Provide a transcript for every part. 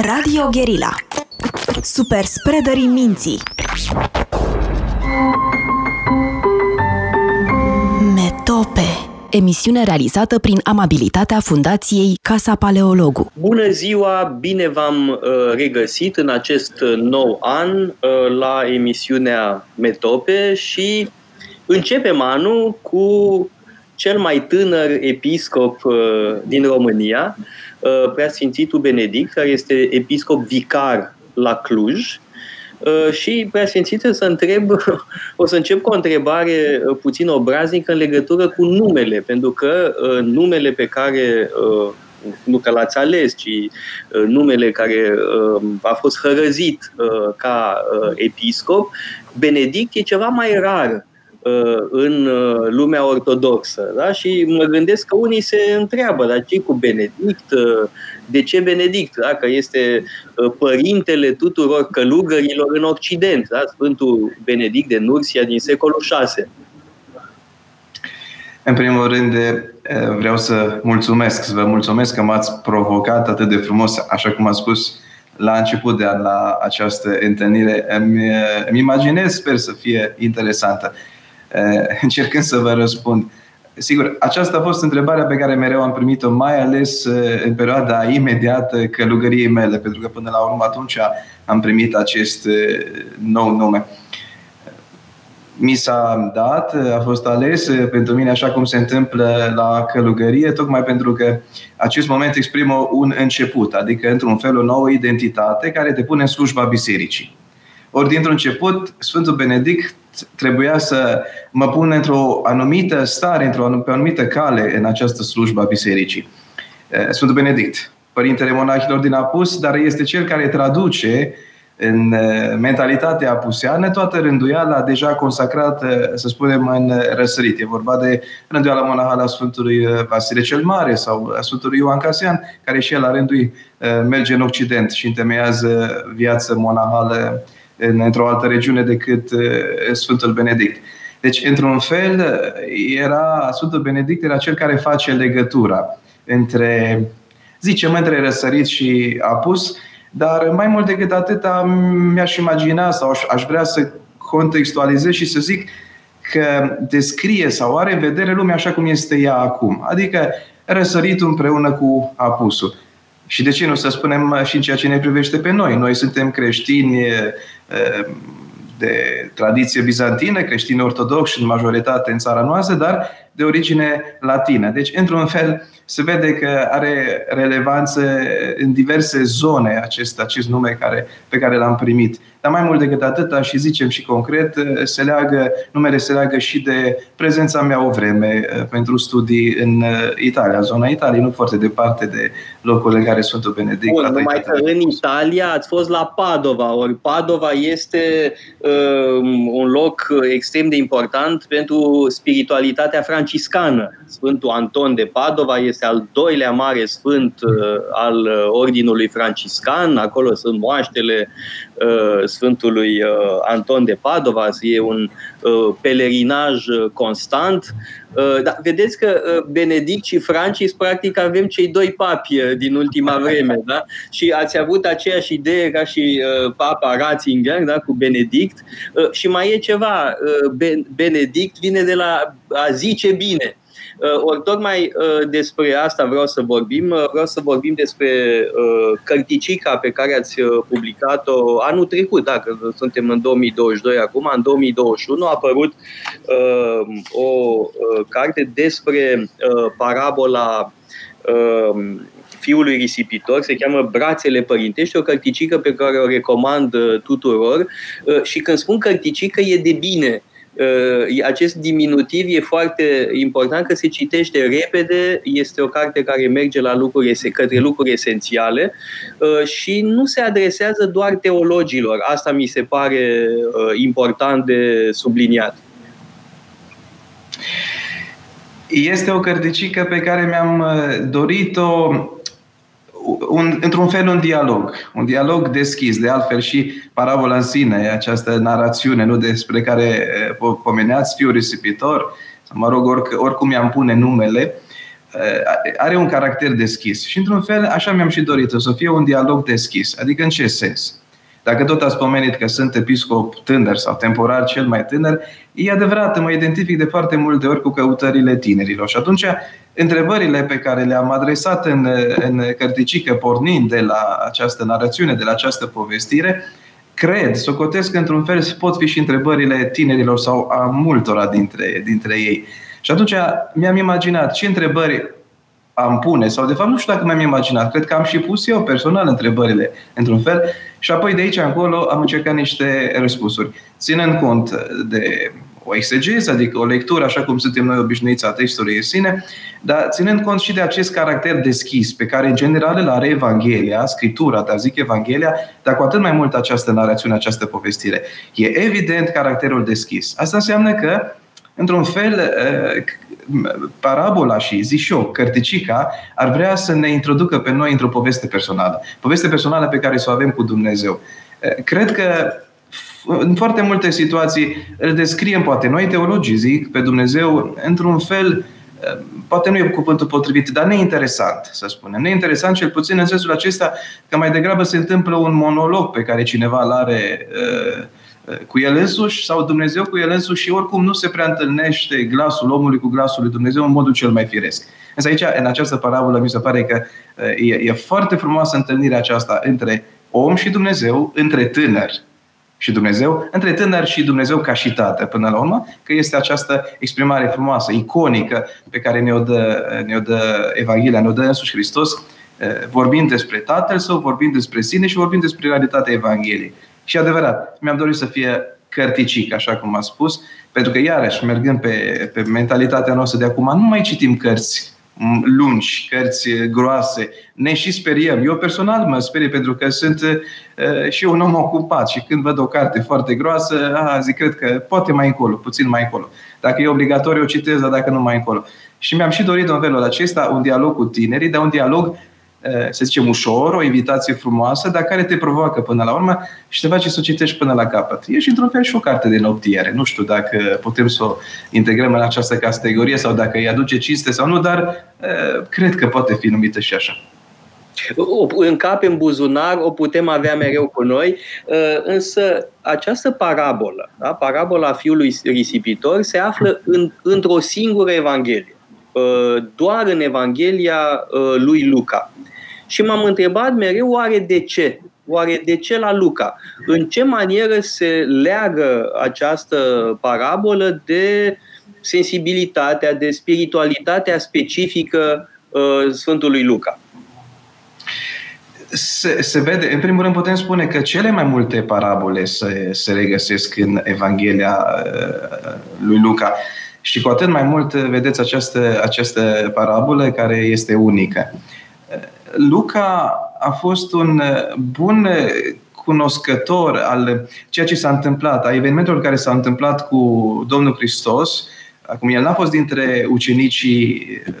Radio Guerilla. Super spreaderii minții. Metope. Emisiune realizată prin amabilitatea Fundației Casa Paleologu. Bună ziua, bine v-am uh, regăsit în acest nou an uh, la emisiunea Metope și începem anul cu cel mai tânăr episcop uh, din România, uh, preasfințitul Benedict, care este episcop vicar la Cluj. Uh, și preasfințitul să întreb, o să încep cu o întrebare puțin obraznică în legătură cu numele, pentru că numele pe care nu că l-ați ales, ci numele care a fost hărăzit ca episcop, Benedict e ceva mai rar Uh, în uh, lumea ortodoxă. Da? Și mă gândesc că unii se întreabă, dar ce cu Benedict? Uh, de ce Benedict? Da? Că este părintele tuturor călugărilor în Occident, da? Sfântul Benedict de Nursia din secolul VI. În primul rând, vreau să mulțumesc, să vă mulțumesc că m-ați provocat atât de frumos, așa cum am spus la început de an la această întâlnire. Îmi, îmi imaginez, sper să fie interesantă. Eh, încercând să vă răspund. Sigur, aceasta a fost întrebarea pe care mereu am primit-o, mai ales eh, în perioada imediată călugăriei mele, pentru că până la urmă atunci am primit acest eh, nou nume. Mi s-a dat, a fost ales pentru mine așa cum se întâmplă la călugărie, tocmai pentru că acest moment exprimă un început, adică într-un fel o nouă identitate care te pune în slujba bisericii. Ori dintr-un început, Sfântul Benedict trebuia să mă pun într-o anumită stare, într-o pe o anumită cale în această slujbă a bisericii. Eh, Sfântul Benedict, Părintele monahilor din Apus, dar este cel care traduce în eh, mentalitatea apuseană toată rânduiala deja consacrată, să spunem, în răsărit. E vorba de rânduiala monahală a Sfântului eh, Vasile cel Mare sau a Sfântului Ioan Casian, care și el la rândul merge în Occident și întemeiază viață monahală într-o altă regiune decât uh, Sfântul Benedict. Deci, într-un fel, era, Sfântul Benedict era cel care face legătura între, zicem, între răsărit și apus, dar mai mult decât atât mi-aș imagina sau aș, aș vrea să contextualizez și să zic că descrie sau are în vedere lumea așa cum este ea acum. Adică răsăritul împreună cu apusul. Și de ce nu să spunem și în ceea ce ne privește pe noi? Noi suntem creștini de tradiție bizantină, creștini ortodoxi în majoritate în țara noastră, dar de origine latină. Deci, într-un fel, se vede că are relevanță în diverse zone acest, acest nume care, pe care l-am primit. Dar mai mult decât atât, și zicem și concret, se leagă, numele se leagă și de prezența mea o vreme uh, pentru studii în uh, Italia, zona Italiei, nu foarte departe de locul în care Sfântul Benedict Bun, numai că în Italia ați fost la Padova, ori Padova este uh, un loc extrem de important pentru spiritualitatea franciscană. Sfântul Anton de Padova este al doilea mare sfânt uh, al uh, Ordinului Franciscan, acolo sunt moaștele uh, Sfântului uh, Anton de Padova, e un uh, pelerinaj uh, constant. Dar vedeți că Benedict și Francis, practic, avem cei doi papi din ultima vreme, da? Și ați avut aceeași idee ca și Papa Ratzinger, da? cu Benedict. Și mai e ceva, Benedict vine de la a zice bine. Uh, ori tocmai uh, despre asta vreau să vorbim. Uh, vreau să vorbim despre cărticica pe care ați publicat-o anul trecut, dacă suntem în 2022 acum, în 2021 a apărut o carte despre parabola fiului risipitor, se cheamă Brațele Părintești, o cărticică pe care o recomand tuturor și când spun cărticică e de bine, Uh, acest diminutiv e foarte important că se citește repede, este o carte care merge la lucruri, către lucruri esențiale uh, și nu se adresează doar teologilor. Asta mi se pare uh, important de subliniat. Este o cărticică pe care mi-am dorit-o un, într-un fel un dialog, un dialog deschis, de altfel și parabola în sine, această narațiune nu despre care pomeneați, fiul risipitor, sau mă rog, oric, oricum i-am pune numele, are un caracter deschis. Și într-un fel, așa mi-am și dorit să fie un dialog deschis. Adică în ce sens? Dacă tot ați pomenit că sunt episcop tânăr sau temporar cel mai tânăr, e adevărat, mă identific de foarte multe ori cu căutările tinerilor. Și atunci, întrebările pe care le-am adresat în, în cărticică, pornind de la această narațiune, de la această povestire, cred, socotesc într-un fel, pot fi și întrebările tinerilor sau a multora dintre, dintre ei. Și atunci mi-am imaginat ce întrebări am pune, sau de fapt nu știu dacă mi-am imaginat, cred că am și pus eu personal întrebările într-un fel și apoi de aici încolo am încercat niște răspunsuri. Ținând cont de o exegeză, adică o lectură, așa cum suntem noi obișnuiți a textului în sine, dar ținând cont și de acest caracter deschis, pe care în general îl are Evanghelia, Scriptura, dar zic Evanghelia, dar cu atât mai mult această narațiune, această povestire. E evident caracterul deschis. Asta înseamnă că, într-un fel, parabola și, zic și eu, cărticica, ar vrea să ne introducă pe noi într-o poveste personală. Poveste personală pe care să o avem cu Dumnezeu. Cred că în foarte multe situații îl descriem, poate noi teologii zic, pe Dumnezeu într-un fel, poate nu e cuvântul potrivit, dar neinteresant, să spunem. Neinteresant cel puțin în sensul acesta că mai degrabă se întâmplă un monolog pe care cineva îl are uh, cu el însuși sau Dumnezeu cu el însuși și oricum nu se prea întâlnește glasul omului cu glasul lui Dumnezeu în modul cel mai firesc. Însă aici, în această parabolă, mi se pare că e, e foarte frumoasă întâlnirea aceasta între om și Dumnezeu, între tânăr și Dumnezeu, între tânăr și Dumnezeu ca și tată, până la urmă, că este această exprimare frumoasă, iconică, pe care ne-o dă, ne-o dă Evanghelia, ne-o dă însuși Hristos, vorbind despre Tatăl Său, vorbind despre sine și vorbind despre realitatea Evangheliei. Și adevărat, mi-am dorit să fie cărticic, așa cum am spus, pentru că, iarăși, mergând pe, pe mentalitatea noastră de acum, nu mai citim cărți lungi, cărți groase, ne și speriem. Eu personal mă sperie pentru că sunt uh, și un om ocupat și când văd o carte foarte groasă, a, zic, cred că poate mai încolo, puțin mai încolo. Dacă e obligatoriu, o citez, dar dacă nu mai încolo. Și mi-am și dorit în felul acesta un dialog cu tinerii, dar un dialog Eh, să zicem, ușor, o invitație frumoasă, dar care te provoacă până la urmă și te face să o citești până la capăt. E și într-un fel și o carte de noptiere. Nu știu dacă putem să o integrăm în această categorie sau dacă îi aduce cinste sau nu, dar eh, cred că poate fi numită și așa. În cap, în buzunar, o putem avea mereu cu noi, eh, însă această parabolă, da? parabola fiului risipitor, se află în, într-o singură Evanghelie doar în Evanghelia lui Luca. Și m-am întrebat mereu, oare de ce? Oare de ce la Luca? În ce manieră se leagă această parabolă de sensibilitatea, de spiritualitatea specifică uh, Sfântului Luca? Se, se vede, în primul rând putem spune că cele mai multe parabole se, se regăsesc în Evanghelia uh, lui Luca. Și cu atât mai mult vedeți această, această parabolă care este unică. Luca a fost un uh, bun uh, cunoscător al ceea ce s-a întâmplat, a evenimentelor care s-au întâmplat cu Domnul Hristos. Acum, el n-a fost dintre ucenicii uh,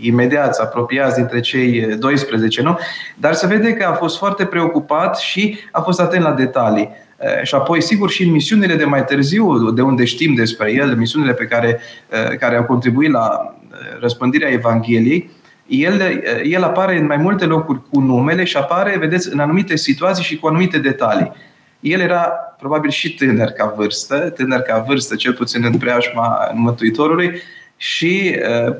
imediați, apropiați dintre cei 12, nu? Dar se vede că a fost foarte preocupat și a fost atent la detalii. Și apoi, sigur, și în misiunile de mai târziu, de unde știm despre el, misiunile pe care, care au contribuit la răspândirea Evangheliei, el, el apare în mai multe locuri cu numele și apare, vedeți, în anumite situații și cu anumite detalii. El era probabil și tânăr ca vârstă, tânăr ca vârstă, cel puțin în preajma Mântuitorului, și uh,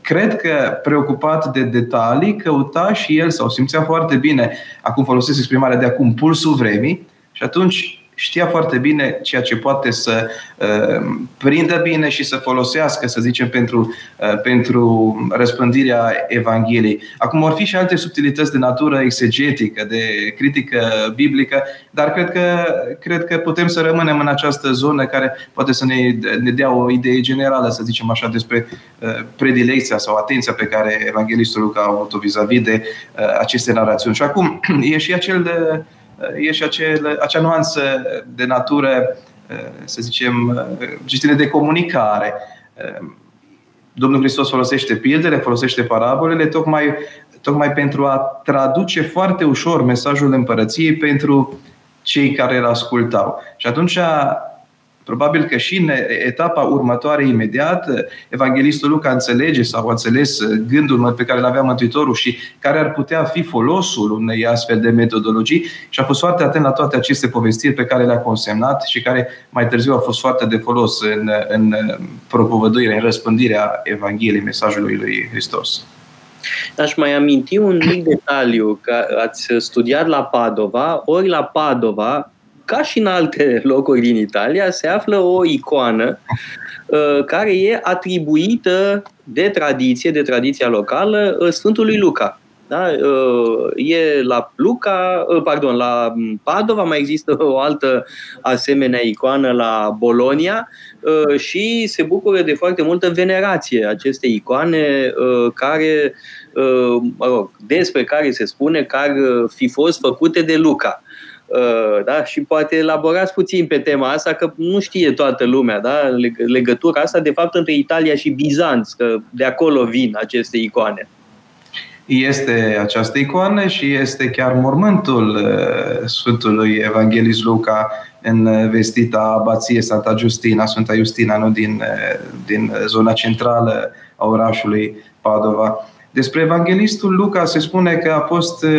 cred că preocupat de detalii, căuta și el sau simțea foarte bine, acum folosesc exprimarea de acum, pulsul vremii, și atunci știa foarte bine ceea ce poate să uh, prindă bine și să folosească, să zicem, pentru, uh, pentru răspândirea Evangheliei. Acum vor fi și alte subtilități de natură exegetică, de critică biblică, dar cred că, cred că putem să rămânem în această zonă care poate să ne, ne dea o idee generală, să zicem așa, despre uh, predilecția sau atenția pe care Evanghelistul Luca a avut-o vis-a-vis de uh, aceste narațiuni. Și acum e și acel de e și acele, acea nuanță de natură, să zicem, ce de comunicare. Domnul Hristos folosește pildele, folosește parabolele, tocmai, tocmai pentru a traduce foarte ușor mesajul împărăției pentru cei care îl ascultau. Și atunci Probabil că și în etapa următoare imediat, Evanghelistul Luca înțelege sau a înțeles gândul pe care îl avea Mântuitorul și care ar putea fi folosul unei astfel de metodologii și a fost foarte atent la toate aceste povestiri pe care le-a consemnat și care mai târziu au fost foarte de folos în, în propovăduirea, în răspândirea Evangheliei, mesajului lui Hristos. Aș mai aminti un mic detaliu, că ați studiat la Padova, ori la Padova, ca și în alte locuri din Italia, se află o icoană uh, care e atribuită de tradiție, de tradiția locală, uh, Sfântului Luca. Da? Uh, e la Luca, pardon, la Padova mai există o altă asemenea icoană la Bolonia și se bucură de foarte multă venerație aceste icoane care, mă rog, despre care se spune că ar fi fost făcute de Luca. Uh, da? și poate elaborați puțin pe tema asta, că nu știe toată lumea da? legătura asta, de fapt, între Italia și Bizanț, că de acolo vin aceste icoane. Este această icoană și este chiar mormântul uh, Sfântului Evanghelist Luca în vestita abație Santa Justina, Sfânta Justina, nu din, uh, din zona centrală a orașului Padova. Despre evanghelistul Luca se spune că a fost uh,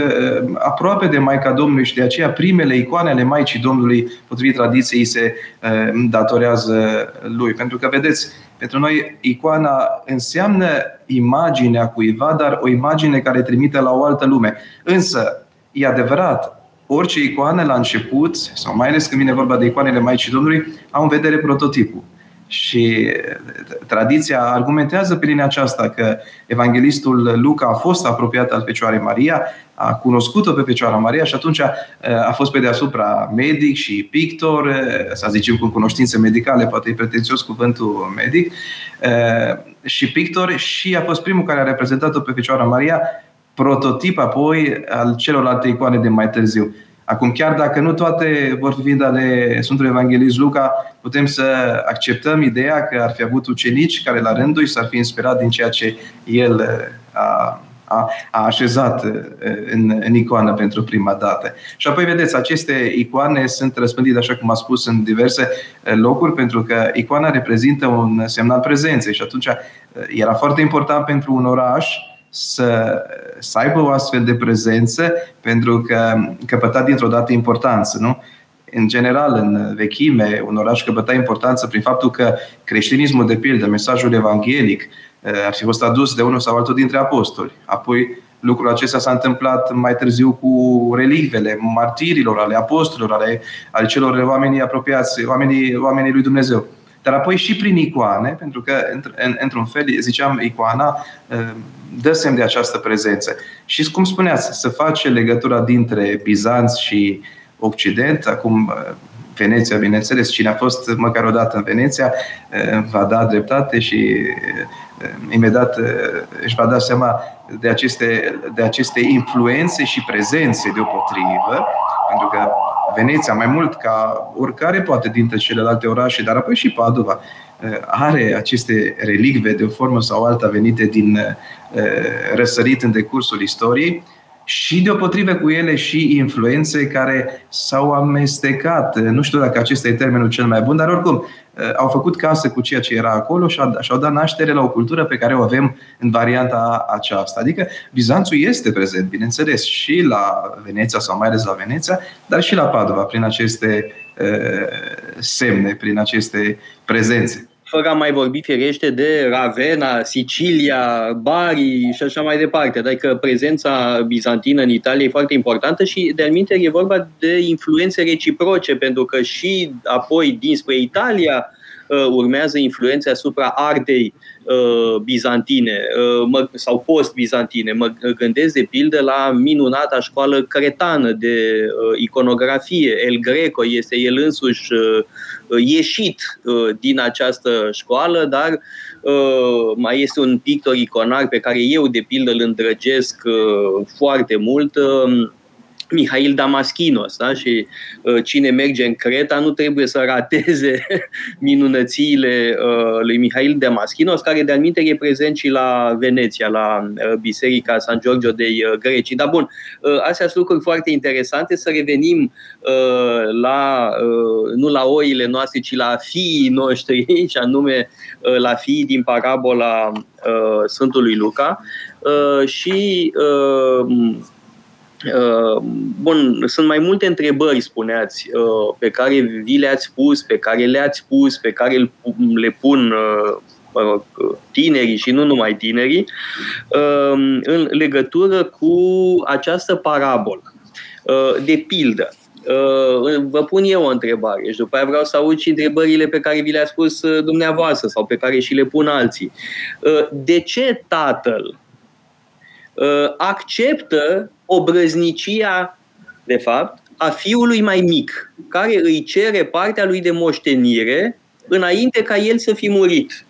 aproape de Maica Domnului și de aceea primele icoane ale Maicii Domnului, potrivit tradiției, se uh, datorează lui. Pentru că, vedeți, pentru noi icoana înseamnă imaginea cuiva, dar o imagine care trimite la o altă lume. Însă, e adevărat, orice icoană la început, sau mai ales când vine vorba de icoanele Maicii Domnului, au în vedere prototipul. Și tradiția argumentează pe linia aceasta că evanghelistul Luca a fost apropiat al Fecioarei Maria, a cunoscut-o pe Fecioara Maria și atunci a fost pe deasupra medic și pictor, să zicem cu cunoștințe medicale, poate e pretențios cuvântul medic, și pictor și a fost primul care a reprezentat-o pe Fecioara Maria, prototip apoi al celorlalte icoane de mai târziu. Acum, chiar dacă nu toate vor fi ale Sfântului Evanghelist Luca, putem să acceptăm ideea că ar fi avut ucenici care la rândul i s-ar fi inspirat din ceea ce el uh, a, a, a așezat uh, în, în icoană pentru prima dată. Și apoi, vedeți, aceste icoane sunt răspândite, așa cum a spus, în diverse uh, locuri, pentru că icoana reprezintă un semnal prezenței și atunci era foarte important pentru un oraș să, să aibă o astfel de prezență pentru că căpăta dintr-o dată importanță, nu? În general, în vechime, un oraș căpăta importanță prin faptul că creștinismul, de pildă, mesajul evanghelic, eh, ar fi fost adus de unul sau altul dintre apostoli. Apoi, lucrul acesta s-a întâmplat mai târziu cu relicvele martirilor, ale apostolilor, ale, ale celor oamenii apropiați, oamenii, oamenii lui Dumnezeu dar apoi și prin icoane, pentru că, într-un fel, ziceam, icoana uh, dă semn de această prezență. Și cum spuneați, să face legătura dintre Bizanț și Occident, acum uh, Veneția, bineînțeles, cine a fost măcar o dată în Veneția uh, va da dreptate și imediat își va da seama de aceste, de aceste influențe și prezențe deopotrivă, pentru că Veneția, mai mult ca oricare poate dintre celelalte orașe, dar apoi și Padova, eh, are aceste relicve de o formă sau alta venite din eh, răsărit în decursul istoriei și deopotrivă cu ele și influențe care s-au amestecat. Nu știu dacă acesta e termenul cel mai bun, dar oricum uh, au făcut casă cu ceea ce era acolo și au dat naștere la o cultură pe care o avem în varianta aceasta. Adică Bizanțul este prezent, bineînțeles, și la Veneția sau mai ales la Veneția, dar și la Padova, prin aceste uh, semne, prin aceste prezențe fără a mai vorbi firește de Ravenna, Sicilia, Bari și așa mai departe. Adică prezența bizantină în Italia e foarte importantă și de alminte e vorba de influențe reciproce, pentru că și apoi dinspre Italia uh, urmează influențe asupra artei uh, bizantine uh, sau post-bizantine. Mă gândesc de pildă la minunata școală cretană de iconografie. El Greco este el însuși Uh, ieșit uh, din această școală, dar uh, mai este un pictor iconar pe care eu, de pildă, îl îndrăgesc foarte mult, Mihail Damaschinos. Da? Și uh, cine merge în Creta nu trebuie să rateze minunățiile uh, lui Mihail Damaschinos, care de-al e prezent și la Veneția, la uh, Biserica San Giorgio dei uh, Greci. Dar bun, uh, astea sunt lucruri foarte interesante. Să revenim uh, la, uh, nu la oile noastre, ci la fiii noștri, și anume uh, la fiii din parabola uh, Sfântului Luca. Uh, și uh, Uh, bun, sunt mai multe întrebări, spuneați, uh, pe care vi le-ați pus, pe care le-ați pus, pe care le pun uh, tinerii și nu numai tinerii, în legătură cu această parabolă. De pildă, vă pun eu o întrebare și după aia vreau să aud și întrebările pe care vi le-a spus dumneavoastră sau pe care și le pun alții. De ce tatăl acceptă obrăznicia, de fapt, a fiului mai mic, care îi cere partea lui de moștenire înainte ca el să fi murit.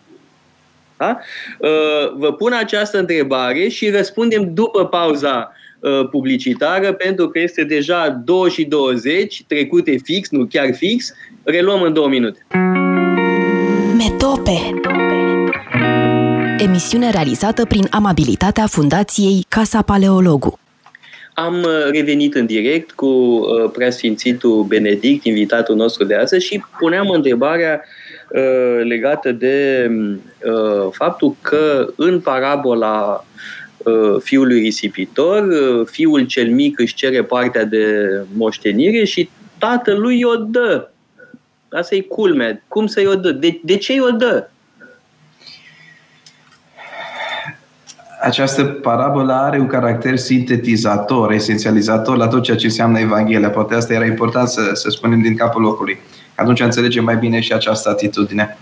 Da? Uh, vă pun această întrebare și răspundem după pauza uh, publicitară, pentru că este deja 2 și 20, trecute fix, nu chiar fix. Reluăm în două minute. Metope Emisiune realizată prin amabilitatea Fundației Casa Paleologu. Am uh, revenit în direct cu uh, preasfințitul Benedict, invitatul nostru de astăzi, și puneam întrebarea uh, legată de faptul că în parabola fiului risipitor, fiul cel mic își cere partea de moștenire și tatălui o dă. Asta e culmea. Cum să-i o dă? De, de ce i-o dă? Această parabolă are un caracter sintetizator, esențializator la tot ceea ce înseamnă Evanghelia. Poate asta era important să, să spunem din capul locului. Atunci înțelegem mai bine și această atitudine.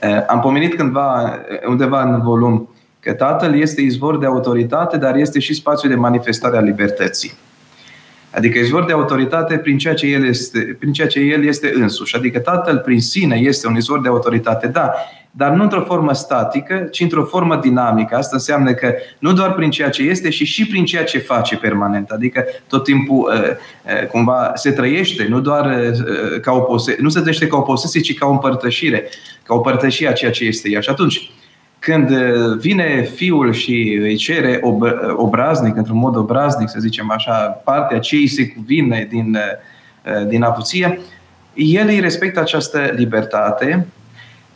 Eh, am pomenit cândva, undeva în volum, că Tatăl este izvor de autoritate, dar este și spațiu de manifestare a libertății. Adică izvor de autoritate prin ceea ce el este, prin ceea ce el este însuși. Adică Tatăl prin sine este un izvor de autoritate, da, dar nu într-o formă statică, ci într-o formă dinamică. Asta înseamnă că nu doar prin ceea ce este, ci și prin ceea ce face permanent. Adică tot timpul uh, uh, cumva se trăiește, nu doar uh, ca o pose- nu se trăiește ca o posesie, ci ca o împărtășire, ca o părtășie a ceea ce este ea. Și atunci, când vine fiul și îi cere ob- obraznic, într-un mod obraznic, să zicem așa, partea ce îi se cuvine din, din avuție, el îi respectă această libertate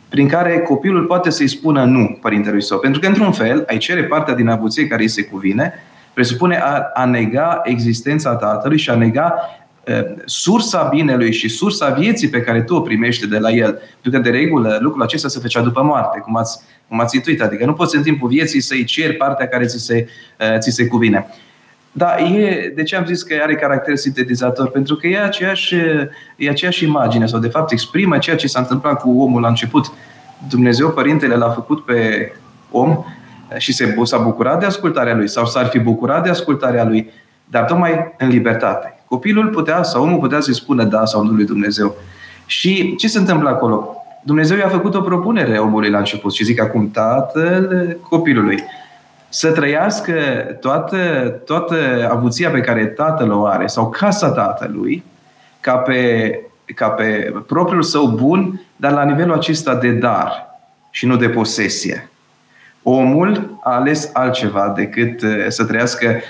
prin care copilul poate să-i spună nu părintelui său. Pentru că, într-un fel, ai cere partea din avuție care îi se cuvine, presupune a, a nega existența tatălui și a nega sursa binelui și sursa vieții pe care tu o primești de la el. Pentru că, de regulă, lucrul acesta se făcea după moarte, cum ați, cum ați intuit. Adică nu poți în timpul vieții să-i ceri partea care ți se, ți se cuvine. Da, e, de ce am zis că are caracter sintetizator? Pentru că e aceeași, e aceeași imagine sau de fapt exprimă ceea ce s-a întâmplat cu omul la început. Dumnezeu, Părintele, l-a făcut pe om și se, s-a bucurat de ascultarea lui sau s-ar fi bucurat de ascultarea lui, dar tocmai în libertate. Copilul putea sau omul putea să-i spună da sau nu lui Dumnezeu. Și ce se întâmplă acolo? Dumnezeu i-a făcut o propunere omului la început și zic acum tatăl copilului să trăiască toată, toată avuția pe care tatăl o are sau casa tatălui ca pe, ca pe propriul său bun, dar la nivelul acesta de dar și nu de posesie. Omul a ales altceva decât eh, să trăiască eh,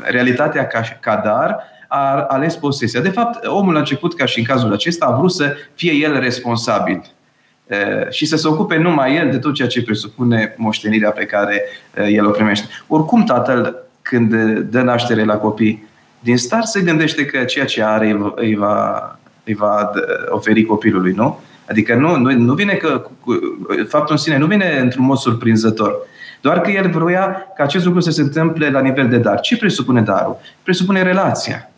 realitatea ca, ca dar, a ales posesia. De fapt, omul a început, ca și în cazul acesta, a vrut să fie el responsabil și să se ocupe numai el de tot ceea ce presupune moștenirea pe care el o primește. Oricum, tatăl, când dă naștere la copii, din start se gândește că ceea ce are îi va, îi va oferi copilului, nu? Adică nu, nu, nu vine că faptul în sine nu vine într-un mod surprinzător. Doar că el vroia ca acest lucru să se întâmple la nivel de dar. Ce presupune darul? Presupune relația.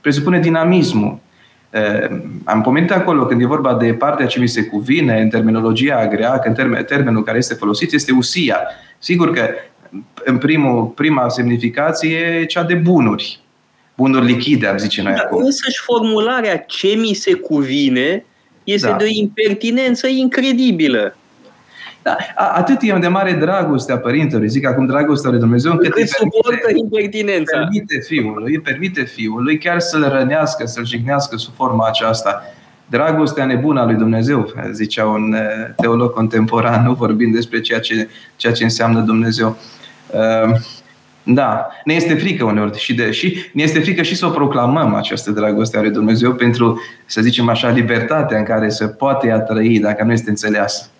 Presupune dinamismul. Ehm, am pomenit acolo, când e vorba de partea ce mi se cuvine, în terminologia greacă, în termen, termenul care este folosit, este usia. Sigur că în primul, prima semnificație e cea de bunuri. Bunuri lichide, am zice noi Dar acum. Însăși formularea ce mi se cuvine este da. de o impertinență incredibilă. Da, atât e de mare dragostea părintelui, zic acum dragostea lui Dumnezeu, încât îi suportă impertinența. Permite fiului, îi permite fiului chiar să-l rănească, să-l jignească sub forma aceasta. Dragostea nebună a lui Dumnezeu, zicea un eh, teolog contemporan, nu vorbind despre ceea ce, ceea ce înseamnă Dumnezeu. Uh, da, ne este frică uneori și, de, și ne este frică și să o proclamăm această dragoste a lui Dumnezeu pentru, să zicem așa, libertatea în care se poate a trăi dacă nu este înțeleasă.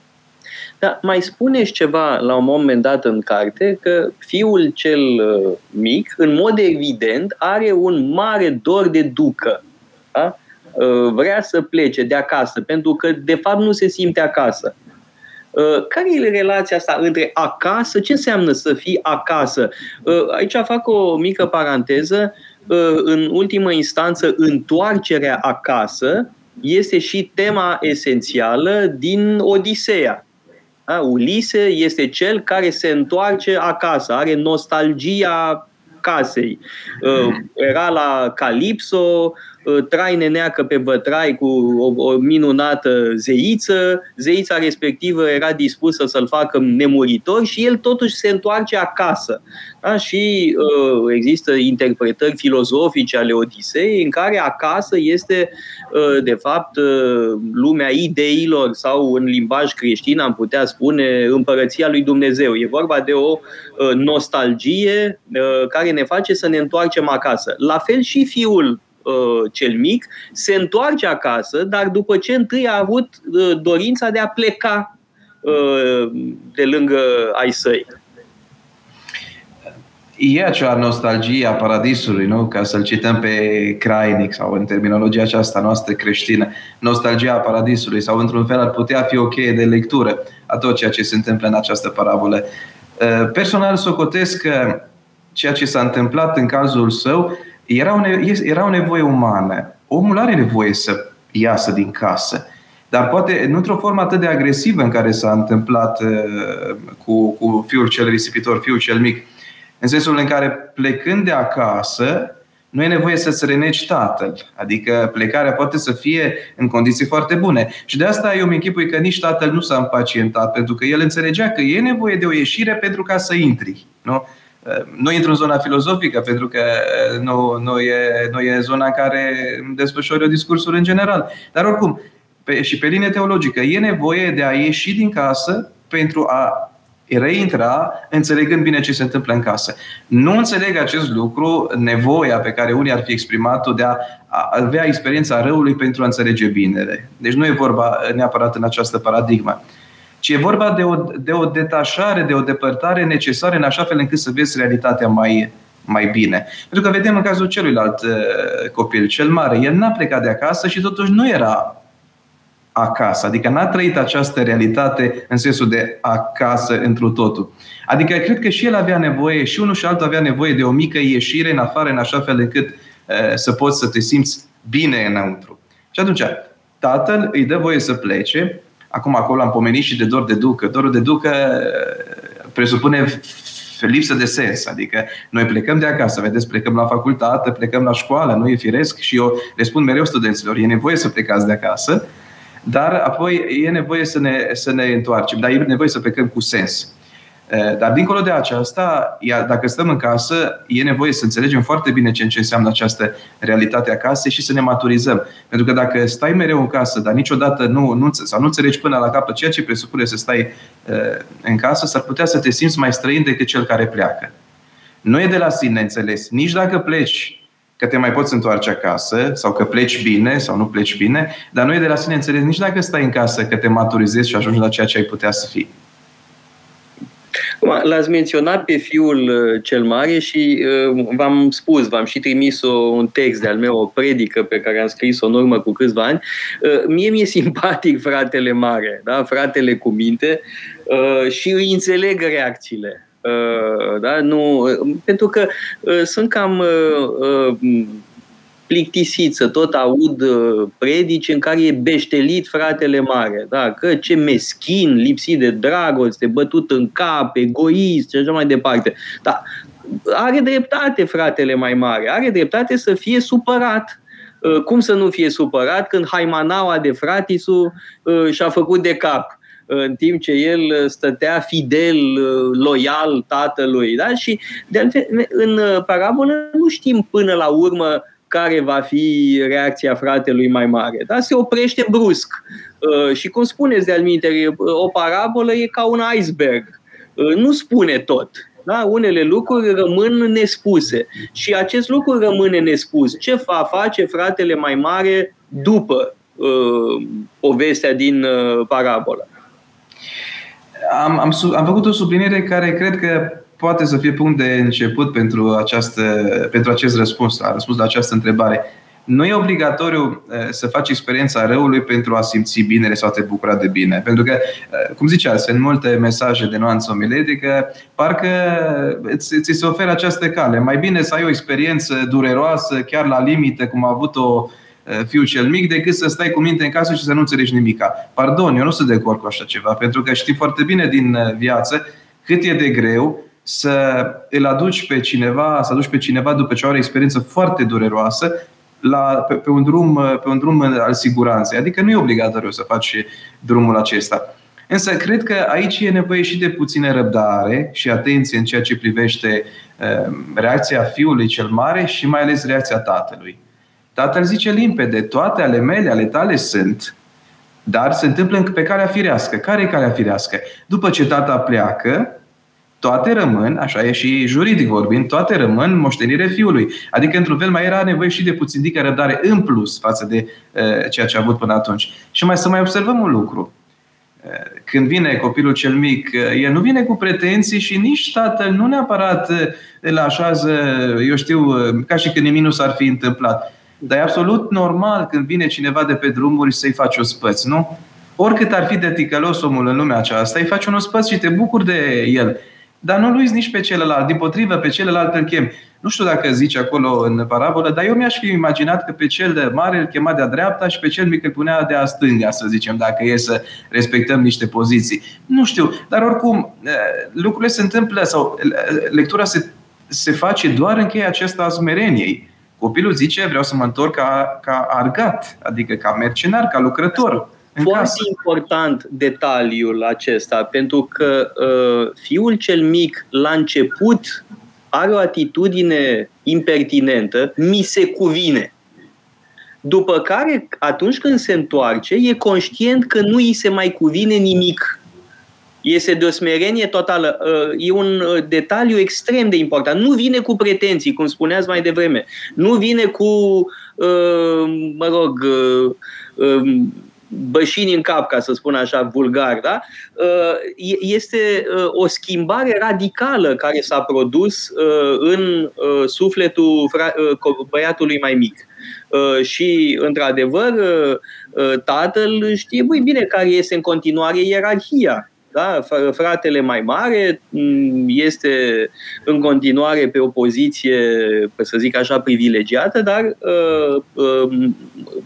Da, mai spuneți ceva la un moment dat în carte că fiul cel uh, mic, în mod evident, are un mare dor de ducă. Da? Uh, vrea să plece de acasă, pentru că de fapt nu se simte acasă. Uh, care e relația asta între acasă? Ce înseamnă să fii acasă? Uh, aici fac o mică paranteză. Uh, în ultimă instanță, întoarcerea acasă este și tema esențială din Odiseea. Da? Ulise este cel care se întoarce acasă, are nostalgia casei. Era la Calipso, Uh, trai neneacă pe bătrai cu o, o minunată zeiță, zeița respectivă era dispusă să-l facă nemuritor și el totuși se întoarce acasă. Da? Și uh, există interpretări filozofice ale Odisei în care acasă este uh, de fapt uh, lumea ideilor sau în limbaj creștin am putea spune împărăția lui Dumnezeu. E vorba de o uh, nostalgie uh, care ne face să ne întoarcem acasă. La fel și fiul uh, cel mic, se întoarce acasă, dar după ce întâi a avut uh, dorința de a pleca uh, de lângă ai săi. E acea nostalgie a paradisului, nu? Ca să-l cităm pe Crainic sau în terminologia aceasta noastră creștină. Nostalgia a paradisului sau într-un fel ar putea fi o cheie de lectură a tot ceea ce se întâmplă în această parabolă. Uh, personal socotesc că ceea ce s-a întâmplat în cazul său era o, era o nevoie umană. Omul are nevoie să iasă din casă. Dar poate nu într-o formă atât de agresivă în care s-a întâmplat uh, cu, cu fiul cel risipitor, fiul cel mic. În sensul în care plecând de acasă, nu e nevoie să-ți renegi tatăl. Adică plecarea poate să fie în condiții foarte bune. Și de asta eu mi închipui că nici tatăl nu s-a impacientat, pentru că el înțelegea că e nevoie de o ieșire pentru ca să intri. Nu? Nu intru în zona filozofică, pentru că nu, nu, e, nu e zona în care desfășori o discursul în general. Dar oricum, pe, și pe linie teologică, e nevoie de a ieși din casă pentru a reintra înțelegând bine ce se întâmplă în casă. Nu înțeleg acest lucru, nevoia pe care unii ar fi exprimat-o de a avea experiența răului pentru a înțelege binele. Deci nu e vorba neapărat în această paradigmă ci e vorba de o, de o detașare, de o depărtare necesară în așa fel încât să vezi realitatea mai, mai bine. Pentru că vedem în cazul celuilalt uh, copil, cel mare, el n-a plecat de acasă și totuși nu era acasă. Adică n-a trăit această realitate în sensul de acasă întru totul. Adică cred că și el avea nevoie, și unul și altul avea nevoie de o mică ieșire în afară, în așa fel încât uh, să poți să te simți bine înăuntru. Și atunci, tatăl îi dă voie să plece, Acum acolo am pomenit și de dor de ducă. Dorul de ducă eh, presupune lipsă de sens. Adică noi plecăm de acasă, vedeți, plecăm la facultate, plecăm la școală, nu e firesc și eu le spun mereu studenților, e nevoie să plecați de acasă, dar apoi e nevoie să ne, să ne întoarcem, dar e nevoie să plecăm cu sens. Dar dincolo de aceasta, dacă stăm în casă, e nevoie să înțelegem foarte bine ce, înseamnă această realitate a casei și să ne maturizăm. Pentru că dacă stai mereu în casă, dar niciodată nu, nu, sau nu înțelegi până la capăt ceea ce presupune să stai în casă, s-ar putea să te simți mai străin decât cel care pleacă. Nu e de la sine înțeles. Nici dacă pleci că te mai poți întoarce acasă sau că pleci bine sau nu pleci bine, dar nu e de la sine înțeles nici dacă stai în casă că te maturizezi și ajungi la ceea ce ai putea să fii. L-ați menționat pe fiul uh, cel mare și uh, v-am spus, v-am și trimis o, un text de-al meu, o predică pe care am scris-o în urmă cu câțiva ani. Uh, mie mi-e simpatic fratele mare, da? fratele cu minte și îi înțeleg reacțiile. Da? Nu, pentru că sunt cam plictisit să tot aud uh, predici în care e beștelit fratele mare. Da? Că ce meschin, lipsit de dragoste, bătut în cap, egoist și așa mai departe. Da, are dreptate fratele mai mare, are dreptate să fie supărat. Uh, cum să nu fie supărat când haimanaua de fratisu uh, și-a făcut de cap? În timp ce el stătea fidel, loial tatălui. Da? Și de altfel, în parabolă nu știm până la urmă care va fi reacția fratelui mai mare. Da? Se oprește brusc. Și cum spuneți de-al o parabolă e ca un iceberg. Nu spune tot. Da? Unele lucruri rămân nespuse. Și acest lucru rămâne nespus. Ce va face fratele mai mare după uh, povestea din uh, parabolă? Am, am, am făcut o subliniere care cred că poate să fie punct de început pentru, această, pentru acest răspuns, a răspuns la această întrebare. Nu e obligatoriu uh, să faci experiența răului pentru a simți binele sau a te bucura de bine. Pentru că, uh, cum zicea, sunt multe mesaje de nuanță omiletică, parcă ți, ți se oferă această cale. Mai bine să ai o experiență dureroasă, chiar la limită, cum a avut-o uh, fiul cel mic, decât să stai cu minte în casă și să nu înțelegi nimica. Pardon, eu nu sunt de acord cu așa ceva, pentru că știi foarte bine din viață cât e de greu să îl aduci pe cineva, să aduci pe cineva după ce are o experiență foarte dureroasă, la, pe, pe, un drum, pe un drum al siguranței. Adică nu e obligatoriu să faci drumul acesta. Însă cred că aici e nevoie și de puțină răbdare și atenție în ceea ce privește uh, reacția fiului cel mare și mai ales reacția tatălui. Tatăl zice limpede, toate ale mele, ale tale sunt, dar se întâmplă pe calea firească. Care e calea firească? După ce tata pleacă, toate rămân, așa e și juridic vorbind, toate rămân moștenire fiului. Adică, într-un fel, mai era nevoie și de puțin dică răbdare în plus față de uh, ceea ce a avut până atunci. Și mai să mai observăm un lucru. Uh, când vine copilul cel mic, uh, el nu vine cu pretenții și nici tatăl nu neapărat uh, îl așează, eu știu, uh, ca și când nimic nu s-ar fi întâmplat. Dar e absolut normal când vine cineva de pe drumuri să-i faci o spăț, nu? Oricât ar fi de ticălos omul în lumea aceasta, îi faci un ospăț și te bucuri de el. Dar nu-l uiți nici pe celălalt, din potrivă, pe celălalt îl chem. Nu știu dacă zice acolo în parabolă, dar eu mi-aș fi imaginat că pe cel de mare îl chema de-a dreapta și pe cel mic îl punea de-a stânga, să zicem, dacă e să respectăm niște poziții. Nu știu, dar oricum, lucrurile se întâmplă sau lectura se, se face doar în cheia acesta a smereniei. Copilul zice, vreau să mă întorc ca, ca argat, adică ca mercenar, ca lucrător. Foarte casă. important detaliul acesta, pentru că uh, fiul cel mic la început are o atitudine impertinentă, mi se cuvine. După care, atunci când se întoarce, e conștient că nu îi se mai cuvine nimic. Este de o smerenie totală. Uh, e un uh, detaliu extrem de important. Nu vine cu pretenții, cum spuneați mai devreme. Nu vine cu, uh, mă rog, um, bășini în cap, ca să spun așa vulgar, da? Uh, este uh, o schimbare radicală care s-a produs uh, în sufletul băiatului mai mic. Și, într-adevăr, tatăl știe băi bine care este în continuare ierarhia da? Fratele mai mare mm, este în continuare pe o poziție, să zic așa, privilegiată, dar uh, uh,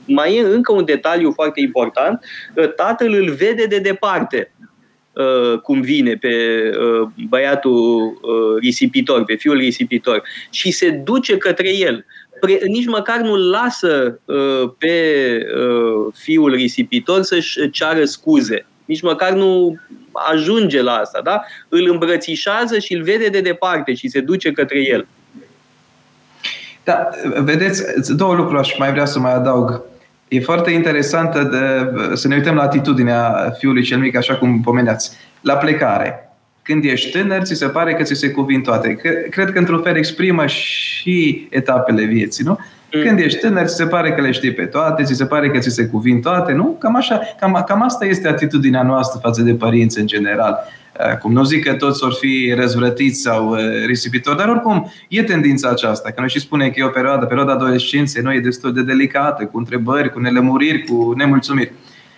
mai e încă un detaliu foarte important. Tatăl îl vede de departe uh, cum vine pe băiatul risipitor, pe fiul risipitor și se duce către el pre, nici măcar nu lasă uh, pe uh, fiul risipitor să-și ceară scuze. Nici măcar nu ajunge la asta, da? Îl îmbrățișează și îl vede de departe și se duce către el. Da, vedeți, două lucruri aș mai vrea să mai adaug. E foarte interesantă de, să ne uităm la atitudinea fiului cel mic, așa cum pomeneați. La plecare. Când ești tânăr, ți se pare că ți se cuvin toate. Cred că, într-un fel, exprimă și etapele vieții, nu? Mm. Când ești tânăr, ți se pare că le știi pe toate, ți se pare că ți se cuvin toate, nu? Cam, așa, cam, cam asta este atitudinea noastră față de părinți în general. Uh, cum nu zic că toți or fi răzvrătiți sau uh, risipitori, dar oricum e tendința aceasta, că noi și spunem că e o perioadă, perioada adolescenței, noi e destul de delicată, cu întrebări, cu nelămuriri, cu nemulțumiri.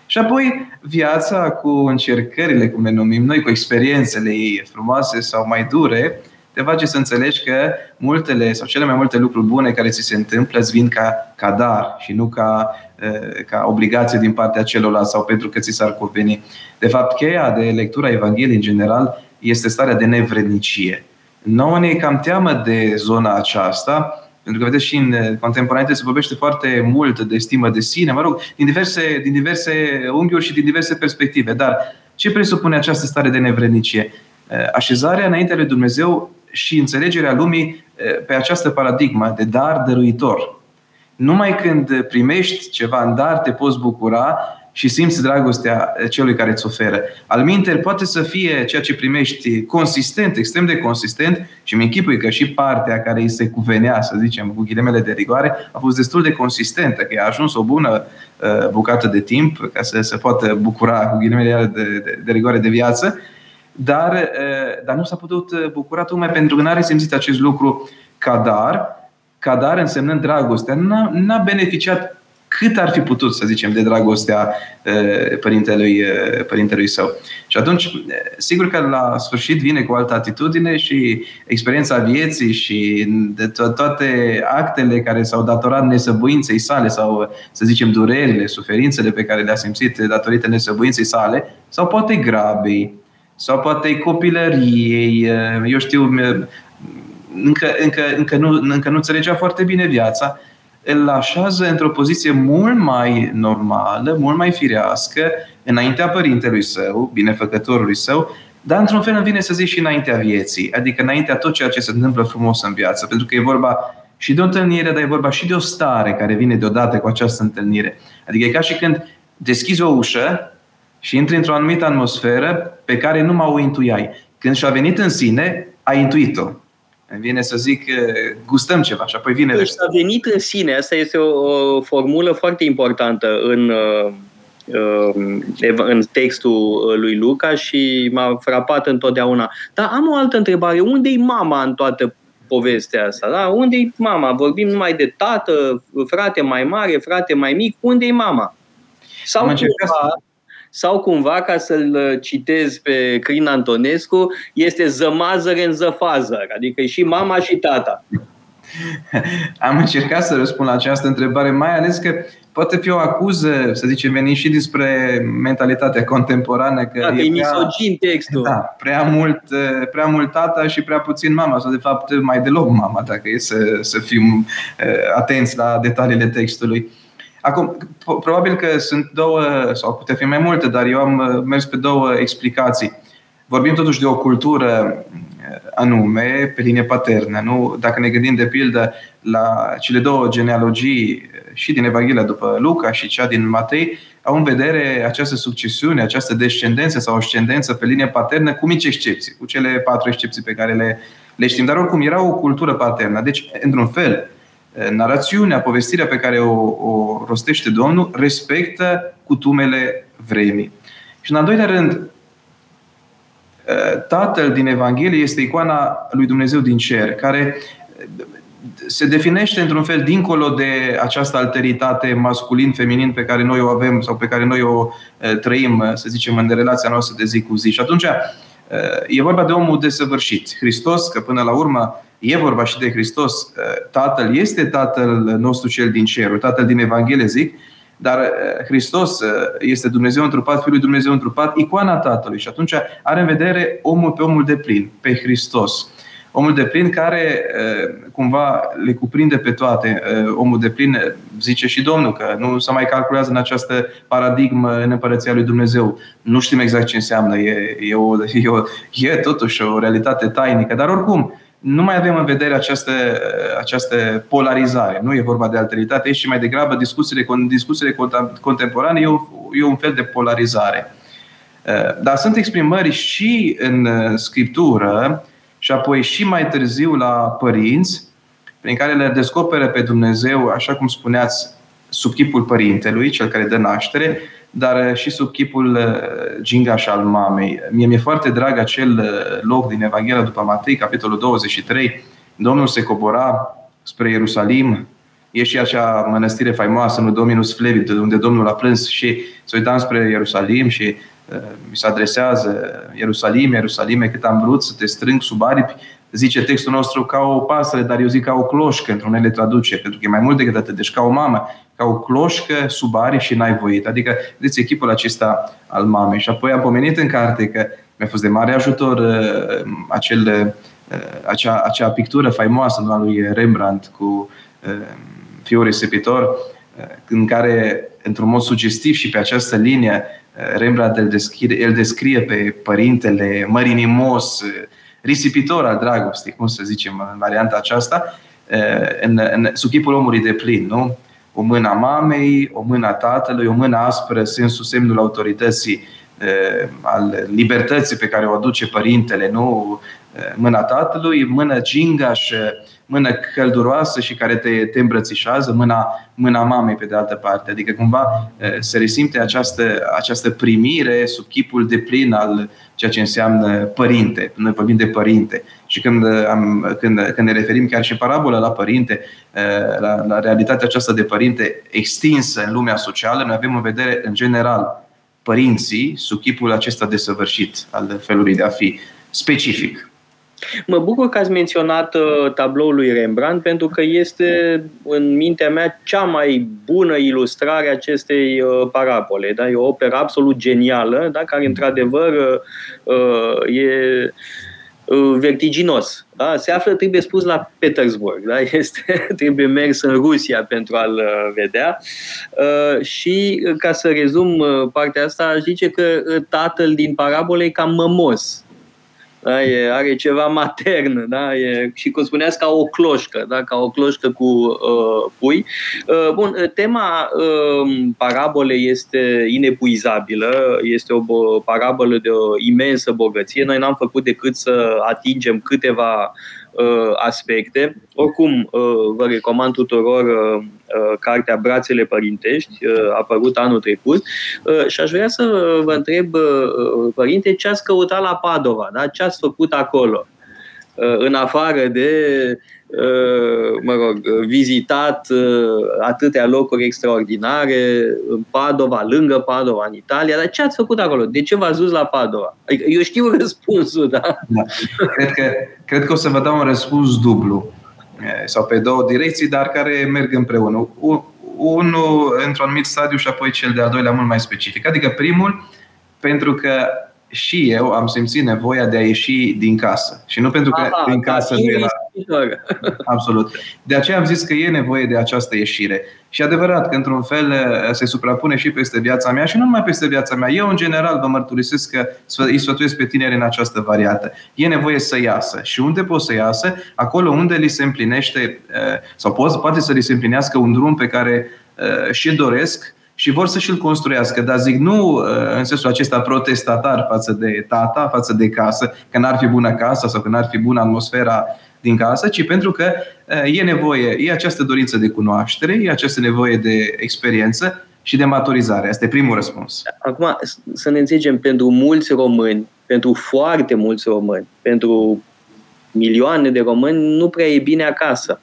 Și apoi viața cu încercările, cum le numim noi, cu experiențele ei frumoase sau mai dure, te face să înțelegi că multele sau cele mai multe lucruri bune care ți se întâmplă îți vin ca, ca dar și nu ca, ca obligație din partea celorlalți sau pentru că ți s-ar conveni. De fapt, cheia de lectura Evangheliei în general este starea de nevrednicie. Nouă ne cam teamă de zona aceasta, pentru că, vedeți, și în contemporanite se vorbește foarte mult de stimă de sine, mă rog, din diverse, din diverse unghiuri și din diverse perspective. Dar Ce presupune această stare de nevrednicie? Așezarea înaintea lui Dumnezeu și înțelegerea lumii pe această paradigmă de dar dăruitor. Numai când primești ceva în dar te poți bucura și simți dragostea celui care îți oferă. Al minter poate să fie ceea ce primești consistent, extrem de consistent și mi închipui că și partea care îi se cuvenea, să zicem, cu ghilimele de rigoare, a fost destul de consistentă, că a ajuns o bună uh, bucată de timp ca să se poată bucura cu ghilimele de, de, de rigoare de viață, dar, uh, dar nu s-a putut bucura tocmai pentru că n-a resimțit acest lucru ca dar, ca dar însemnând dragostea. N-a, n-a beneficiat cât ar fi putut, să zicem, de dragostea părintelui, părintelui său. Și atunci, sigur că la sfârșit vine cu o altă atitudine și experiența vieții și de to- toate actele care s-au datorat nesăbuinței sale sau, să zicem, durerile, suferințele pe care le-a simțit datorită nesăbuinței sale, sau poate grabei, sau poate copilăriei, eu știu, încă, încă, încă, nu, încă nu înțelegea foarte bine viața, îl așează într-o poziție mult mai normală, mult mai firească, înaintea părintelui său, binefăcătorului său, dar într-un fel îmi vine să zic și înaintea vieții, adică înaintea tot ceea ce se întâmplă frumos în viață, pentru că e vorba și de o întâlnire, dar e vorba și de o stare care vine deodată cu această întâlnire. Adică e ca și când deschizi o ușă și intri într-o anumită atmosferă pe care nu mai o intuiai. Când și-a venit în sine, ai intuit-o. Îmi vine să zic, gustăm ceva și apoi vine... Deci a venit în sine, asta este o, o formulă foarte importantă în, în textul lui Luca și m-a frapat întotdeauna. Dar am o altă întrebare. Unde e mama în toată povestea asta? Da? Unde e mama? Vorbim numai de tată, frate mai mare, frate mai mic. Unde e mama? Sau cumva, sau cumva, ca să-l uh, citez pe Crin Antonescu, este zămazăre în zăfazăr, adică și mama și tata. Am încercat să răspund la această întrebare, mai ales că poate fi o acuză, să zicem, venind și despre mentalitatea contemporană. Că da, e, e misogin textul. Da, prea mult, uh, prea mult tata și prea puțin mama, sau de fapt mai deloc mama, dacă e să, să fim uh, atenți la detaliile textului. Acum, probabil că sunt două, sau putea fi mai multe, dar eu am uh, mers pe două explicații. Vorbim totuși de o cultură uh, anume, pe linie paternă. Nu? Dacă ne gândim de pildă la cele două genealogii, uh, și din Evanghelia după Luca și cea din Matei, au în vedere această succesiune, această descendență sau ascendență pe linie paternă, cu mici excepții, cu cele patru excepții pe care le, le știm. Dar oricum era o cultură paternă. Deci, într-un fel, narațiunea, povestirea pe care o, o rostește Domnul respectă cutumele vremii. Și în al doilea rând, Tatăl din Evanghelie este icoana lui Dumnezeu din cer, care se definește într-un fel dincolo de această alteritate masculin-feminin pe care noi o avem sau pe care noi o trăim, să zicem, în relația noastră de zi cu zi. Și atunci e vorba de omul desăvârșit. Hristos, că până la urmă e vorba și de Hristos, Tatăl este Tatăl nostru cel din cer, Tatăl din Evanghelie, zic, dar Hristos este Dumnezeu întrupat, Fiul lui Dumnezeu întrupat, icoana Tatălui. Și atunci are în vedere omul pe omul de plin, pe Hristos. Omul de plin care cumva le cuprinde pe toate. Omul de plin, zice și Domnul, că nu se mai calculează în această paradigmă în împărăția lui Dumnezeu. Nu știm exact ce înseamnă. E, e, o, e, o, e totuși o realitate tainică. Dar oricum, nu mai avem în vedere această, această polarizare. Nu e vorba de alteritate, și mai degrabă discuțiile, discuțiile contemporane e, o, e un fel de polarizare. Dar sunt exprimări și în Scriptură și apoi și mai târziu la părinți, prin care le descoperă pe Dumnezeu, așa cum spuneați, sub chipul părintelui, cel care dă naștere, dar și sub chipul gingaș al mamei. Mie mi-e foarte drag acel loc din Evanghelia după Matei, capitolul 23. Domnul se cobora spre Ierusalim, e și acea mănăstire faimoasă, nu Dominus Flevit, unde Domnul a plâns și se uitam spre Ierusalim și mi se adresează Ierusalim, Ierusalime, cât am vrut să te strâng sub aripi, zice textul nostru ca o pasăre, dar eu zic ca o cloșcă, într-un ele traduce, pentru că e mai mult decât atât, deci ca o mamă, ca o cloșcă sub aripi și n-ai voit. Adică, vedeți, echipul acesta al mamei. Și apoi am pomenit în carte că mi-a fost de mare ajutor uh, acel, uh, acea, acea pictură faimoasă a lui Rembrandt cu uh, fiul risipitor, în care, într-un mod sugestiv și pe această linie, Rembrandt îl descrie, îl descrie pe părintele mărinimos, risipitor al dragostei, cum să zicem în varianta aceasta, în, în, sub chipul omului de plin, nu? O mână a mamei, o mână a tatălui, o mână aspră, sensul semnul autorității, al libertății pe care o aduce părintele, nu? Mâna tatălui, mână gingașă, mână călduroasă și care te, te îmbrățișează, mâna, mâna mamei pe de altă parte. Adică cumva se resimte această, această primire sub chipul de plin al ceea ce înseamnă părinte. Noi vorbim de părinte. Și când, am, când, când ne referim chiar și parabola la părinte, la, la realitatea aceasta de părinte extinsă în lumea socială, noi avem în vedere, în general, părinții sub chipul acesta desăvârșit al felului de a fi specific. Mă bucur că ați menționat uh, tabloul lui Rembrandt pentru că este în mintea mea cea mai bună ilustrare a acestei uh, parabole. Da? E o operă absolut genială, da? care într-adevăr uh, e vertiginos. Da? Se află, trebuie spus, la Petersburg. Da? Este, trebuie mers în Rusia pentru a-l vedea. Și ca să rezum partea asta, aș zice că tatăl din parabole e cam mămos. Da? E, are ceva matern, da? e, și cum spuneați, ca o cloșcă, da? ca o cloșcă cu uh, pui. Uh, bun, tema uh, parabole este inepuizabilă, este o parabolă de o imensă bogăție. Noi n-am făcut decât să atingem câteva uh, aspecte. Oricum, uh, vă recomand tuturor uh, uh, cartea Brațele Părintești, uh, apărut anul trecut, uh, și aș vrea să vă întreb, uh, părinte, ce ați căutat la Padova, da? ce ați făcut acolo? Uh, în afară de Uh, mă rog, vizitat uh, atâtea locuri extraordinare în Padova, lângă Padova, în Italia, dar ce ați făcut acolo? De ce v-ați dus la Padova? Adică eu știu răspunsul, da? da. Cred, că, cred că o să vă dau un răspuns dublu sau pe două direcții, dar care merg împreună. Unul într-un anumit stadiu și apoi cel de-al doilea mult mai specific. Adică primul, pentru că și eu am simțit nevoia de a ieși din casă. Și nu pentru că Aha, din casă nu era... Absolut. De aceea am zis că e nevoie de această ieșire. Și adevărat că, într-un fel, se suprapune și peste viața mea și nu numai peste viața mea. Eu, în general, vă mărturisesc că îi sfătuiesc pe tineri în această variantă. E nevoie să iasă. Și unde pot să iasă? Acolo unde li se împlinește, sau poate să li se împlinească un drum pe care și doresc, și vor să și-l construiască. Dar zic, nu uh, în sensul acesta protestatar față de tata, față de casă, că n-ar fi bună casa sau că n-ar fi bună atmosfera din casă, ci pentru că uh, e nevoie, e această dorință de cunoaștere, e această nevoie de experiență și de maturizare. Asta e primul răspuns. Acum, să ne înțelegem, pentru mulți români, pentru foarte mulți români, pentru milioane de români, nu prea e bine acasă.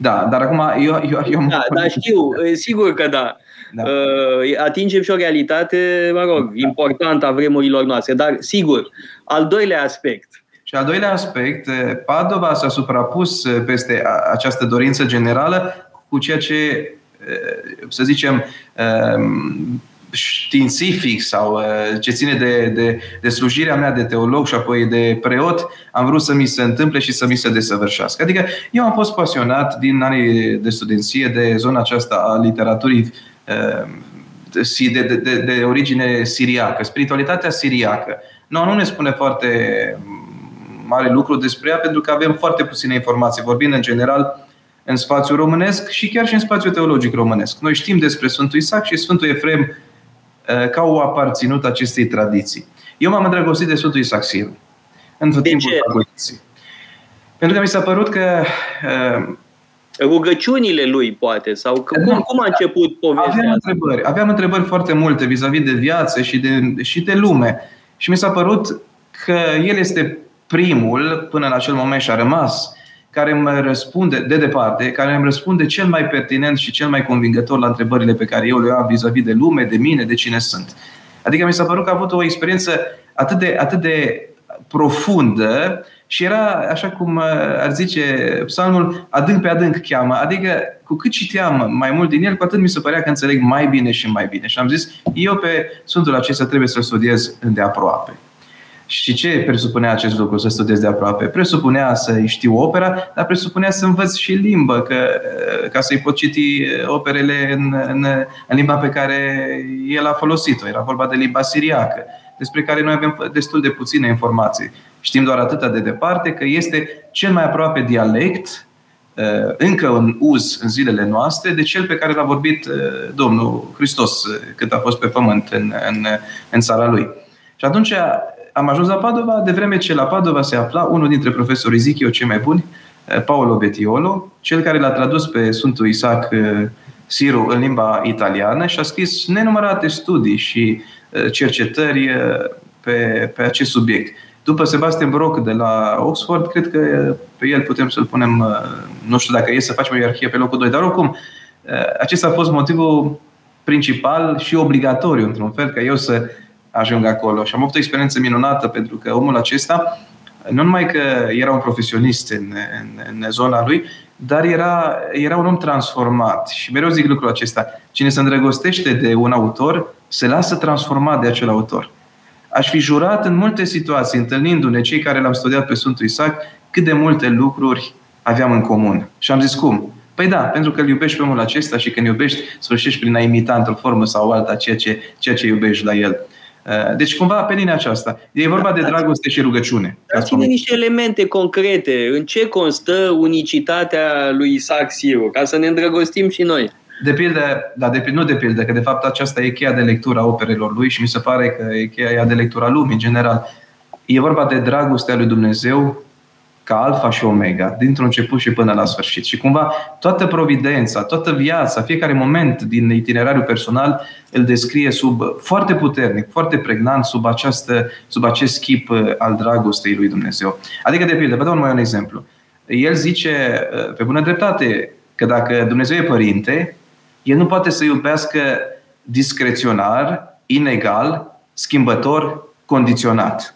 Da, dar acum eu... eu, eu da, da, știu, sigur că da da. Uh, atingem și o realitate, mă rog, importantă a vremurilor noastre. Dar, sigur, al doilea aspect. Și al doilea aspect, uh, Padova s-a suprapus uh, peste această dorință generală cu ceea ce, să zicem, um, științific sau ce ține de, de, de slujirea mea de teolog și apoi de preot, am vrut să mi se întâmple și să mi se desăvârșească. Adică eu am fost pasionat din anii de studenție de zona aceasta a literaturii Ehm, de, de, de, de origine siriacă, spiritualitatea siriacă. Nu, nu ne spune foarte mare lucru despre ea pentru că avem foarte puține informații, vorbind în general în spațiu românesc și chiar și în spațiu teologic românesc. Noi știm despre Sfântul Isaac și Sfântul Efrem eh, ca o aparținut acestei tradiții. Eu m-am îndrăgostit de Sfântul Isaac Sirul în timpul facultății. Pentru că mi s-a părut că eh, rugăciunile lui, poate? Sau cum, da, cum a început povestea aveam întrebări, aveam întrebări foarte multe vis-a-vis de viață și de, și de lume. Și mi s-a părut că el este primul, până în acel moment și a rămas, care îmi răspunde, de departe, care îmi răspunde cel mai pertinent și cel mai convingător la întrebările pe care eu le am vis-a-vis de lume, de mine, de cine sunt. Adică mi s-a părut că a avut o experiență atât de, atât de profundă și era, așa cum uh, ar zice psalmul, adânc pe adânc cheamă. Adică, cu cât citeam mai mult din el, cu atât mi se părea că înțeleg mai bine și mai bine. Și am zis, eu pe Sfântul acesta trebuie să-l studiez îndeaproape. Și ce presupunea acest lucru să studiezi de aproape? Presupunea să știu opera, dar presupunea să învăț și limbă, că, ca să-i pot citi operele în, în, în limba pe care el a folosit-o. Era vorba de limba siriacă, despre care noi avem destul de puține informații. Știm doar atâta de departe că este cel mai aproape dialect uh, încă în uz în zilele noastre de cel pe care l-a vorbit uh, Domnul Hristos uh, cât a fost pe pământ în, în, în țara lui. Și atunci am ajuns la Padova, de vreme ce la Padova se afla unul dintre profesorii, zic eu, cei mai buni, Paolo Betiolo, cel care l-a tradus pe Sfântul Isaac Siru în limba italiană și a scris nenumărate studii și cercetări pe, pe acest subiect. După Sebastian Brock de la Oxford, cred că pe el putem să-l punem, nu știu dacă e să facem o ierarhie pe locul 2, dar oricum, acesta a fost motivul principal și obligatoriu, într-un fel, că eu să ajung acolo. Și am avut o experiență minunată, pentru că omul acesta, nu numai că era un profesionist în, în, în zona lui, dar era, era un om transformat. Și mereu zic lucrul acesta. Cine se îndrăgostește de un autor, se lasă transformat de acel autor. Aș fi jurat în multe situații, întâlnindu-ne cei care l-am studiat pe Sfântul Isaac, cât de multe lucruri aveam în comun. Și am zis cum? Păi da, pentru că îl iubești pe omul acesta și când iubești, sfârșești prin a imita într-o formă sau alta ceea ce, ceea ce iubești la el. Uh, deci cumva pe linia aceasta. E vorba de dragoste și rugăciune. Dați-ne niște elemente concrete. În ce constă unicitatea lui Isaac Siru? Ca să ne îndrăgostim și noi. De pildă, da, de, nu de pildă, că de fapt aceasta e cheia de lectură a operelor lui și mi se pare că e cheia de lectură a lumii în general. E vorba de dragostea lui Dumnezeu ca alfa și omega, dintr-un început și până la sfârșit. Și cumva toată providența, toată viața, fiecare moment din itinerariul personal îl descrie sub foarte puternic, foarte pregnant sub, această, sub acest chip uh, al dragostei lui Dumnezeu. Adică, de pildă, vă dau numai un exemplu. El zice, uh, pe bună dreptate, că dacă Dumnezeu e părinte, el nu poate să iubească discreționar, inegal, schimbător, condiționat.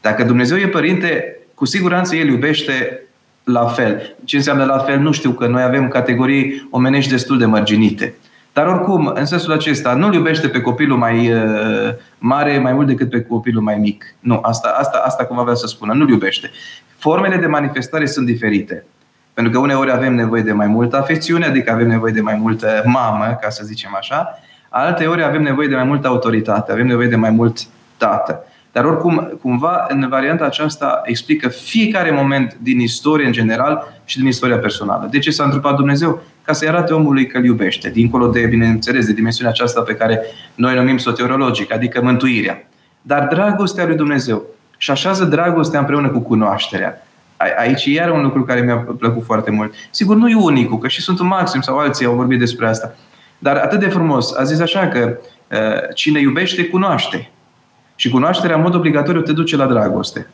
Dacă Dumnezeu e părinte, cu siguranță El iubește la fel. Ce înseamnă la fel? Nu știu, că noi avem categorii omenești destul de mărginite. Dar oricum, în sensul acesta, nu-l iubește pe copilul mai uh, mare mai mult decât pe copilul mai mic. Nu, asta, asta, asta cum avea să spună, nu-l iubește. Formele de manifestare sunt diferite. Pentru că uneori avem nevoie de mai multă afecțiune, adică avem nevoie de mai multă mamă, ca să zicem așa, alte ori avem nevoie de mai multă autoritate, avem nevoie de mai mult tată. Dar oricum, cumva, în varianta aceasta explică fiecare moment din istorie în general și din istoria personală. De ce s-a întrupat Dumnezeu? Ca să-i arate omului că îl iubește, dincolo de, bineînțeles, de dimensiunea aceasta pe care noi numim soteriologic, adică mântuirea. Dar dragostea lui Dumnezeu și așează dragostea împreună cu cunoașterea. Aici e iar un lucru care mi-a plăcut foarte mult. Sigur, nu e unicul, că și Sfântul Maxim sau alții au vorbit despre asta. Dar atât de frumos. A zis așa că uh, cine iubește, cunoaște. Și cunoașterea, în mod obligatoriu, te duce la dragoste.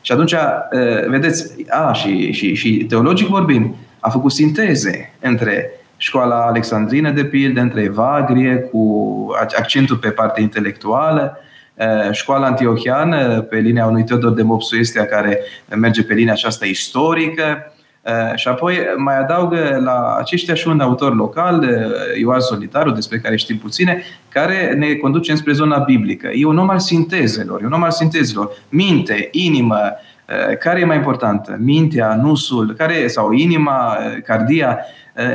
Și atunci, uh, vedeți, a, și, și, și teologic vorbind, a făcut sinteze între școala alexandrină, de pildă, între Evagrie, cu accentul pe partea intelectuală, Eh, școala antiohiană pe linia unui Teodor de Mopsuestia care merge pe linia aceasta istorică eh, și apoi mai adaugă la aceștia și un autor local, eh, Ioan Solitaru, despre care știm puține, care ne conduce spre zona biblică. E un om al sintezelor, e un om al sintezelor. Minte, inimă, care e mai importantă? Mintea, nusul, care, sau inima, cardia,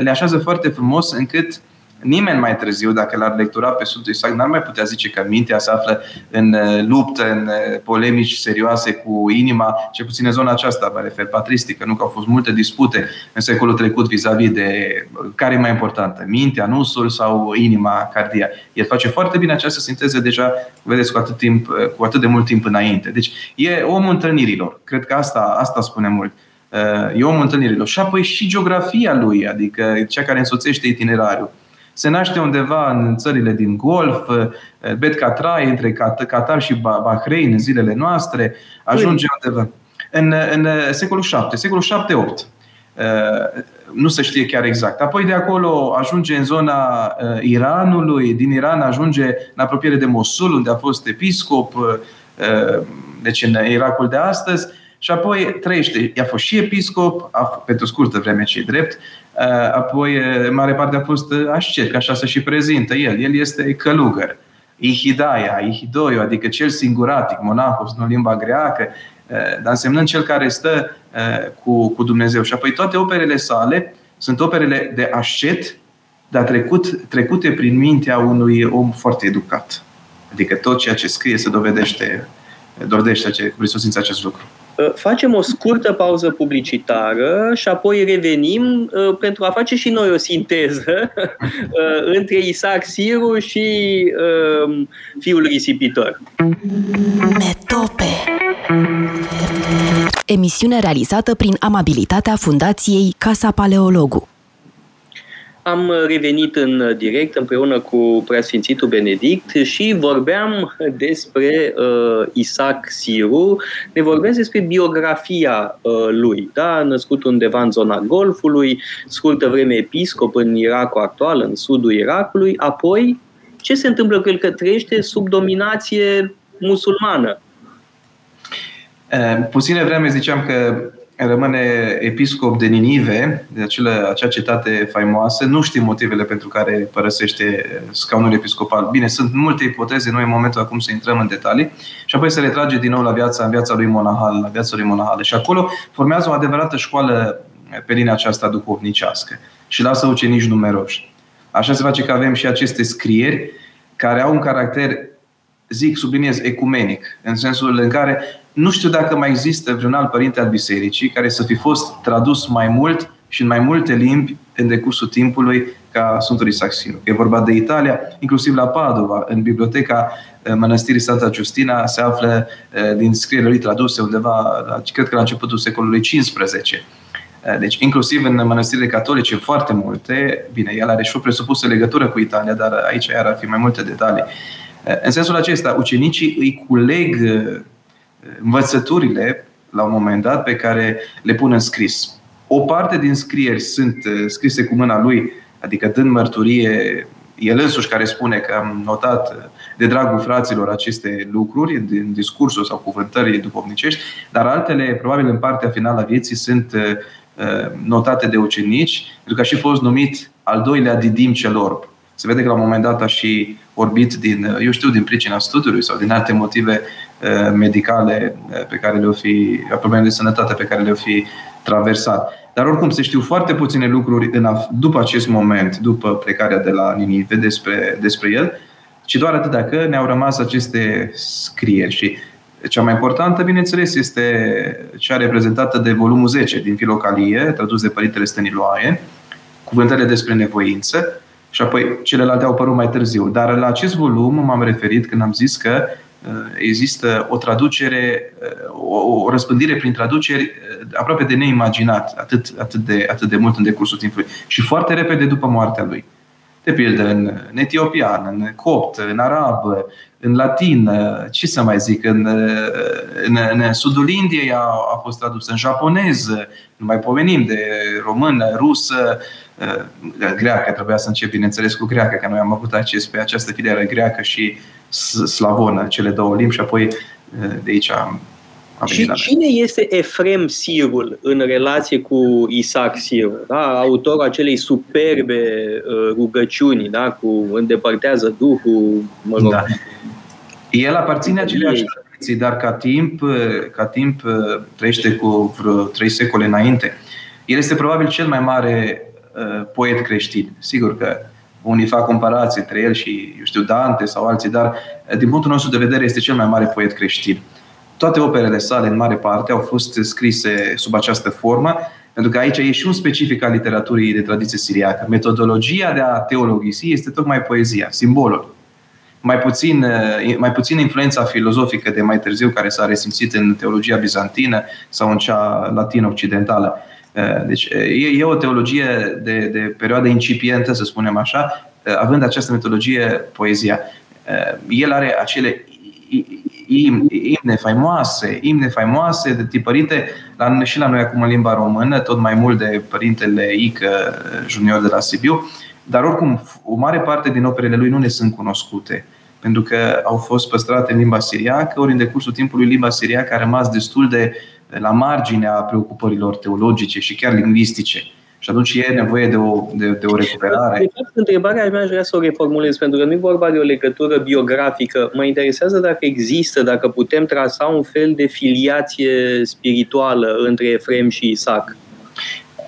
le așează foarte frumos încât Nimeni mai târziu, dacă l-ar lectura pe Sfântul Isaac, n-ar mai putea zice că mintea se află în uh, luptă, în uh, polemici serioase cu inima, ce puțin în zona aceasta, mă refer patristică, nu că au fost multe dispute în secolul trecut vis-a-vis de uh, care e mai importantă, mintea, nusul sau inima, cardia. El face foarte bine această sinteză deja, vedeți, cu atât, timp, cu atât de mult timp înainte. Deci e omul întâlnirilor. Cred că asta, asta spune mult. E omul întâlnirilor. Și apoi și geografia lui, adică cea care însoțește itinerariul se naște undeva în țările din Golf, eh, Bet Catrai, între Qatar și Bahrein în zilele noastre, ajunge undeva în, în secolul 7, secolul 7-8. Eh, nu se știe chiar exact. Apoi de acolo ajunge în zona eh, Iranului, din Iran ajunge în apropiere de Mosul, unde a fost episcop, deci în Irakul de astăzi, și apoi trăiește. I-a fost și episcop, a, pentru scurtă vreme ce drept, apoi mare parte a fost ascet, așa se și prezintă el. El este călugăr. Ihidaia, Ihidoiu, adică cel singuratic, monahos, nu limba greacă, dar însemnând cel care stă cu, cu Dumnezeu. Și apoi toate operele sale sunt operele de ascet, dar trecut, trecute prin mintea unui om foarte educat. Adică tot ceea ce scrie se dovedește, dovedește cu prisosință acest lucru. Uh, facem o scurtă pauză publicitară și apoi revenim uh, pentru a face și noi o sinteză uh, între Isaac Siru și fiul risipitor. Metope Emisiune realizată prin amabilitatea Fundației Casa Paleologu. Am revenit în direct împreună cu preasfințitul Benedict și vorbeam despre uh, Isaac Siru, ne vorbesc despre biografia uh, lui, da? născut undeva în zona Golfului, scurtă vreme episcop în Irakul actual, în sudul Irakului, apoi ce se întâmplă cu el că trăiește sub dominație musulmană? Uh, puține vreme ziceam că rămâne episcop de Ninive, de acele, acea cetate faimoasă. Nu știm motivele pentru care părăsește scaunul episcopal. Bine, sunt multe ipoteze, nu e momentul acum să intrăm în detalii. Și apoi se retrage din nou la viața, în viața lui monahal, la viața lui monahală. Și acolo formează o adevărată școală pe linia aceasta duhovnicească și lasă ucenici numeroși. Așa se face că avem și aceste scrieri care au un caracter, zic, subliniez, ecumenic, în sensul în care nu știu dacă mai există vreun alt părinte al bisericii care să fi fost tradus mai mult și în mai multe limbi în decursul timpului ca Sfântul Isaac Siru. E vorba de Italia, inclusiv la Padova, în biblioteca eh, Mănăstirii Santa Justina se află eh, din scrierile lui traduse undeva, cred că la începutul secolului XV. Eh, deci, inclusiv în mănăstirile catolice, foarte multe, bine, el are și o presupusă legătură cu Italia, dar aici ar fi mai multe detalii. În sensul acesta, ucenicii îi culeg învățăturile, la un moment dat, pe care le pun în scris. O parte din scrieri sunt uh, scrise cu mâna lui, adică dând mărturie el însuși care spune că am notat uh, de dragul fraților aceste lucruri din discursul sau cuvântării duhovnicești, dar altele, probabil în partea finală a vieții, sunt uh, notate de ucenici, pentru că a și fost numit al doilea didim celor. Se vede că la un moment dat a și orbit din, eu știu, din pricina studiului sau din alte motive Eh, medicale eh, pe care le-o fi, probleme de sănătate pe care le-o fi traversat. Dar oricum se știu foarte puține lucruri în, după acest moment, după plecarea de la Ninive despre, despre el, ci doar atât dacă ne-au rămas aceste scrieri. Și cea mai importantă, bineînțeles, este cea reprezentată de volumul 10 din Filocalie, tradus de Părintele Stăniloae, cuvântările despre nevoință, și apoi celelalte au apărut mai târziu. Dar la acest volum m-am referit când am zis că Uh, există o traducere, uh, o, o răspândire prin traduceri uh, aproape de neimaginat, atât, atât, de, atât de mult în decursul timpului. Și foarte repede după moartea lui. De pildă, în, în etiopian, în copt, în arab, în latin, ce să mai zic, în, în, în sudul Indiei a, a fost tradus în japonez, nu mai pomenim de română, rusă, greacă, trebuia să încep, bineînțeles, cu greacă, că noi am avut acces pe această filieră greacă și slavonă, cele două limbi și apoi de aici am și cine este Efrem Sirul în relație cu Isaac Sirul? Da? Autorul acelei superbe uh, rugăciuni, da? cu îndepărtează Duhul, mă rog. Da. El aparține aceleași tradiții, dar ca timp, ca timp trăiește cu vreo trei secole înainte. El este probabil cel mai mare uh, poet creștin. Sigur că unii fac comparații între el și, eu știu, Dante sau alții, dar din punctul nostru de vedere este cel mai mare poet creștin. Toate operele sale, în mare parte, au fost scrise sub această formă, pentru că aici e și un specific al literaturii de tradiție siriacă. Metodologia de a teologisi este tocmai poezia, simbolul. Mai puțin, mai puțin influența filozofică de mai târziu, care s-a resimțit în teologia bizantină sau în cea latin-occidentală. Eh, deci e, e o teologie de, de perioadă incipientă, să spunem așa, eh, având această metodologie poezia. Eh, el are acele imne faimoase, imne faimoase, tipărite la, și la noi acum în limba română, tot mai mult de părintele Ică Junior de la Sibiu, dar oricum o mare parte din operele lui nu ne sunt cunoscute pentru că au fost păstrate în limba siriacă, ori în decursul timpului limba siriacă a rămas destul de la marginea preocupărilor teologice și chiar lingvistice. Și atunci e nevoie de o, de, de o recuperare. De fapt, întrebarea mea aș vrea să o reformulez, pentru că nu e vorba de o legătură biografică. Mă interesează dacă există, dacă putem trasa un fel de filiație spirituală între Efrem și Isaac.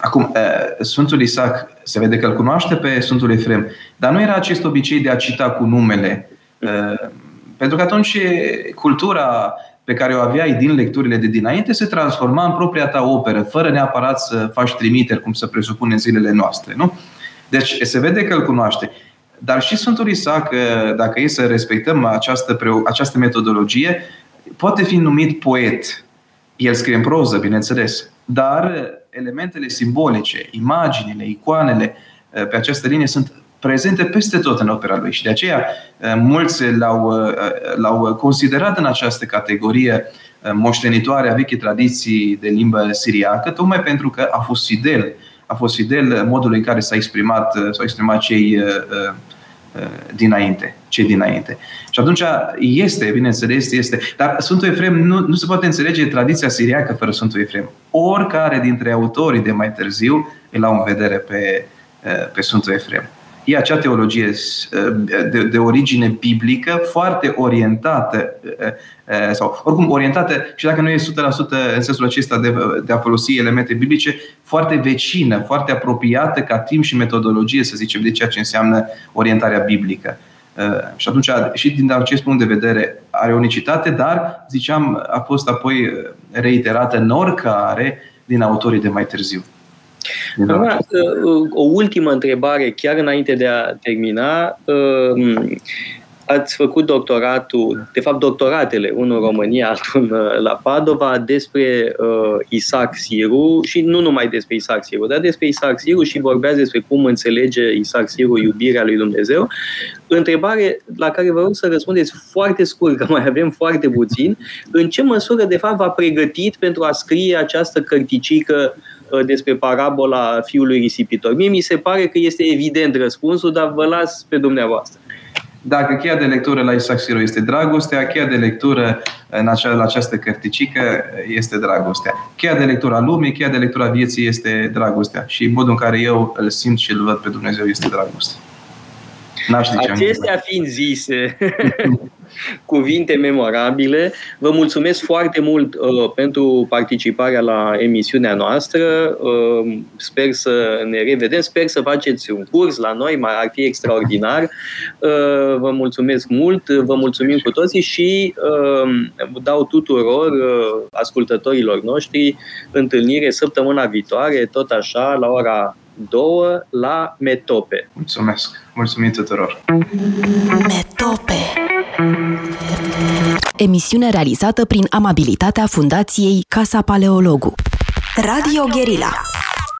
Acum, Sfântul Isaac, se vede că îl cunoaște pe Sfântul Efrem, dar nu era acest obicei de a cita cu numele. Pentru că atunci cultura pe care o aveai din lecturile de dinainte se transforma în propria ta operă, fără neapărat să faci trimiteri, cum se presupune în zilele noastre. Nu? Deci se vede că îl cunoaște. Dar și Sfântul Isaac, dacă e să respectăm această, această metodologie, poate fi numit poet. El scrie în proză, bineînțeles, dar elementele simbolice, imaginile, icoanele pe această linie sunt prezente peste tot în opera lui și de aceea eh, mulți l-au, eh, l-au considerat în această categorie eh, moștenitoare a vechi tradiții de limbă siriacă, tocmai pentru că a fost fidel, a fost fidel modului în care s-a exprimat, s-au exprimat cei dinainte, cei dinainte. Și atunci este, bineînțeles, este. Dar Sfântul Efrem nu, nu se poate înțelege tradiția siriacă fără Sfântul Efrem. Oricare dintre autorii de mai târziu îl au în vedere pe, pe Sfântul Efrem e acea teologie uh, de, de origine biblică, foarte orientată, uh, uh, sau oricum orientată, și dacă nu e 100% în sensul acesta de, de a folosi elemente biblice, foarte vecină, foarte apropiată ca timp și metodologie, să zicem, de ceea ce înseamnă orientarea biblică. Și atunci, și din acest punct de vedere, are unicitate, dar, ziceam, a fost apoi reiterată în oricare din autorii de mai târziu. Da. Acum, uh, o ultimă întrebare, chiar înainte de a termina. Um, ați făcut doctoratul, de fapt doctoratele, unul în România, altul uh, la Padova, despre uh, Isaac Siru și nu numai despre Isaac Siru, dar despre Isaac Siru și vorbeați despre cum înțelege Isaac Siru iubirea lui Dumnezeu. Întrebare la care vă rog să răspundeți foarte scurt, că mai avem foarte puțin. În ce măsură, de fapt, v-a pregătit pentru a scrie această cărticică uh, Uh, despre parabola fiului risipitor. Mie mi se pare că este evident răspunsul, dar vă las pe dumneavoastră. Dacă cheia de lectură la Isaac Siro este dragostea, cheia de lectură în acea, la această cărticică este dragostea. Cheia de lectură a lumii, cheia de lectură a vieții este dragostea. Și modul în care eu îl simt și îl văd pe Dumnezeu este dragostea. Acestea fiind zise, cuvinte memorabile. Vă mulțumesc foarte mult uh, pentru participarea la emisiunea noastră. Uh, sper să ne revedem, sper să faceți un curs la noi, mai ar fi extraordinar. Uh, vă mulțumesc mult, vă mulțumim cu toții și uh, dau tuturor uh, ascultătorilor noștri întâlnire săptămâna viitoare, tot așa, la ora 2 la Metope. Mulțumesc! Mulțumim tuturor! Metope Emisiune realizată prin amabilitatea Fundației Casa Paleologu. Radio Guerilla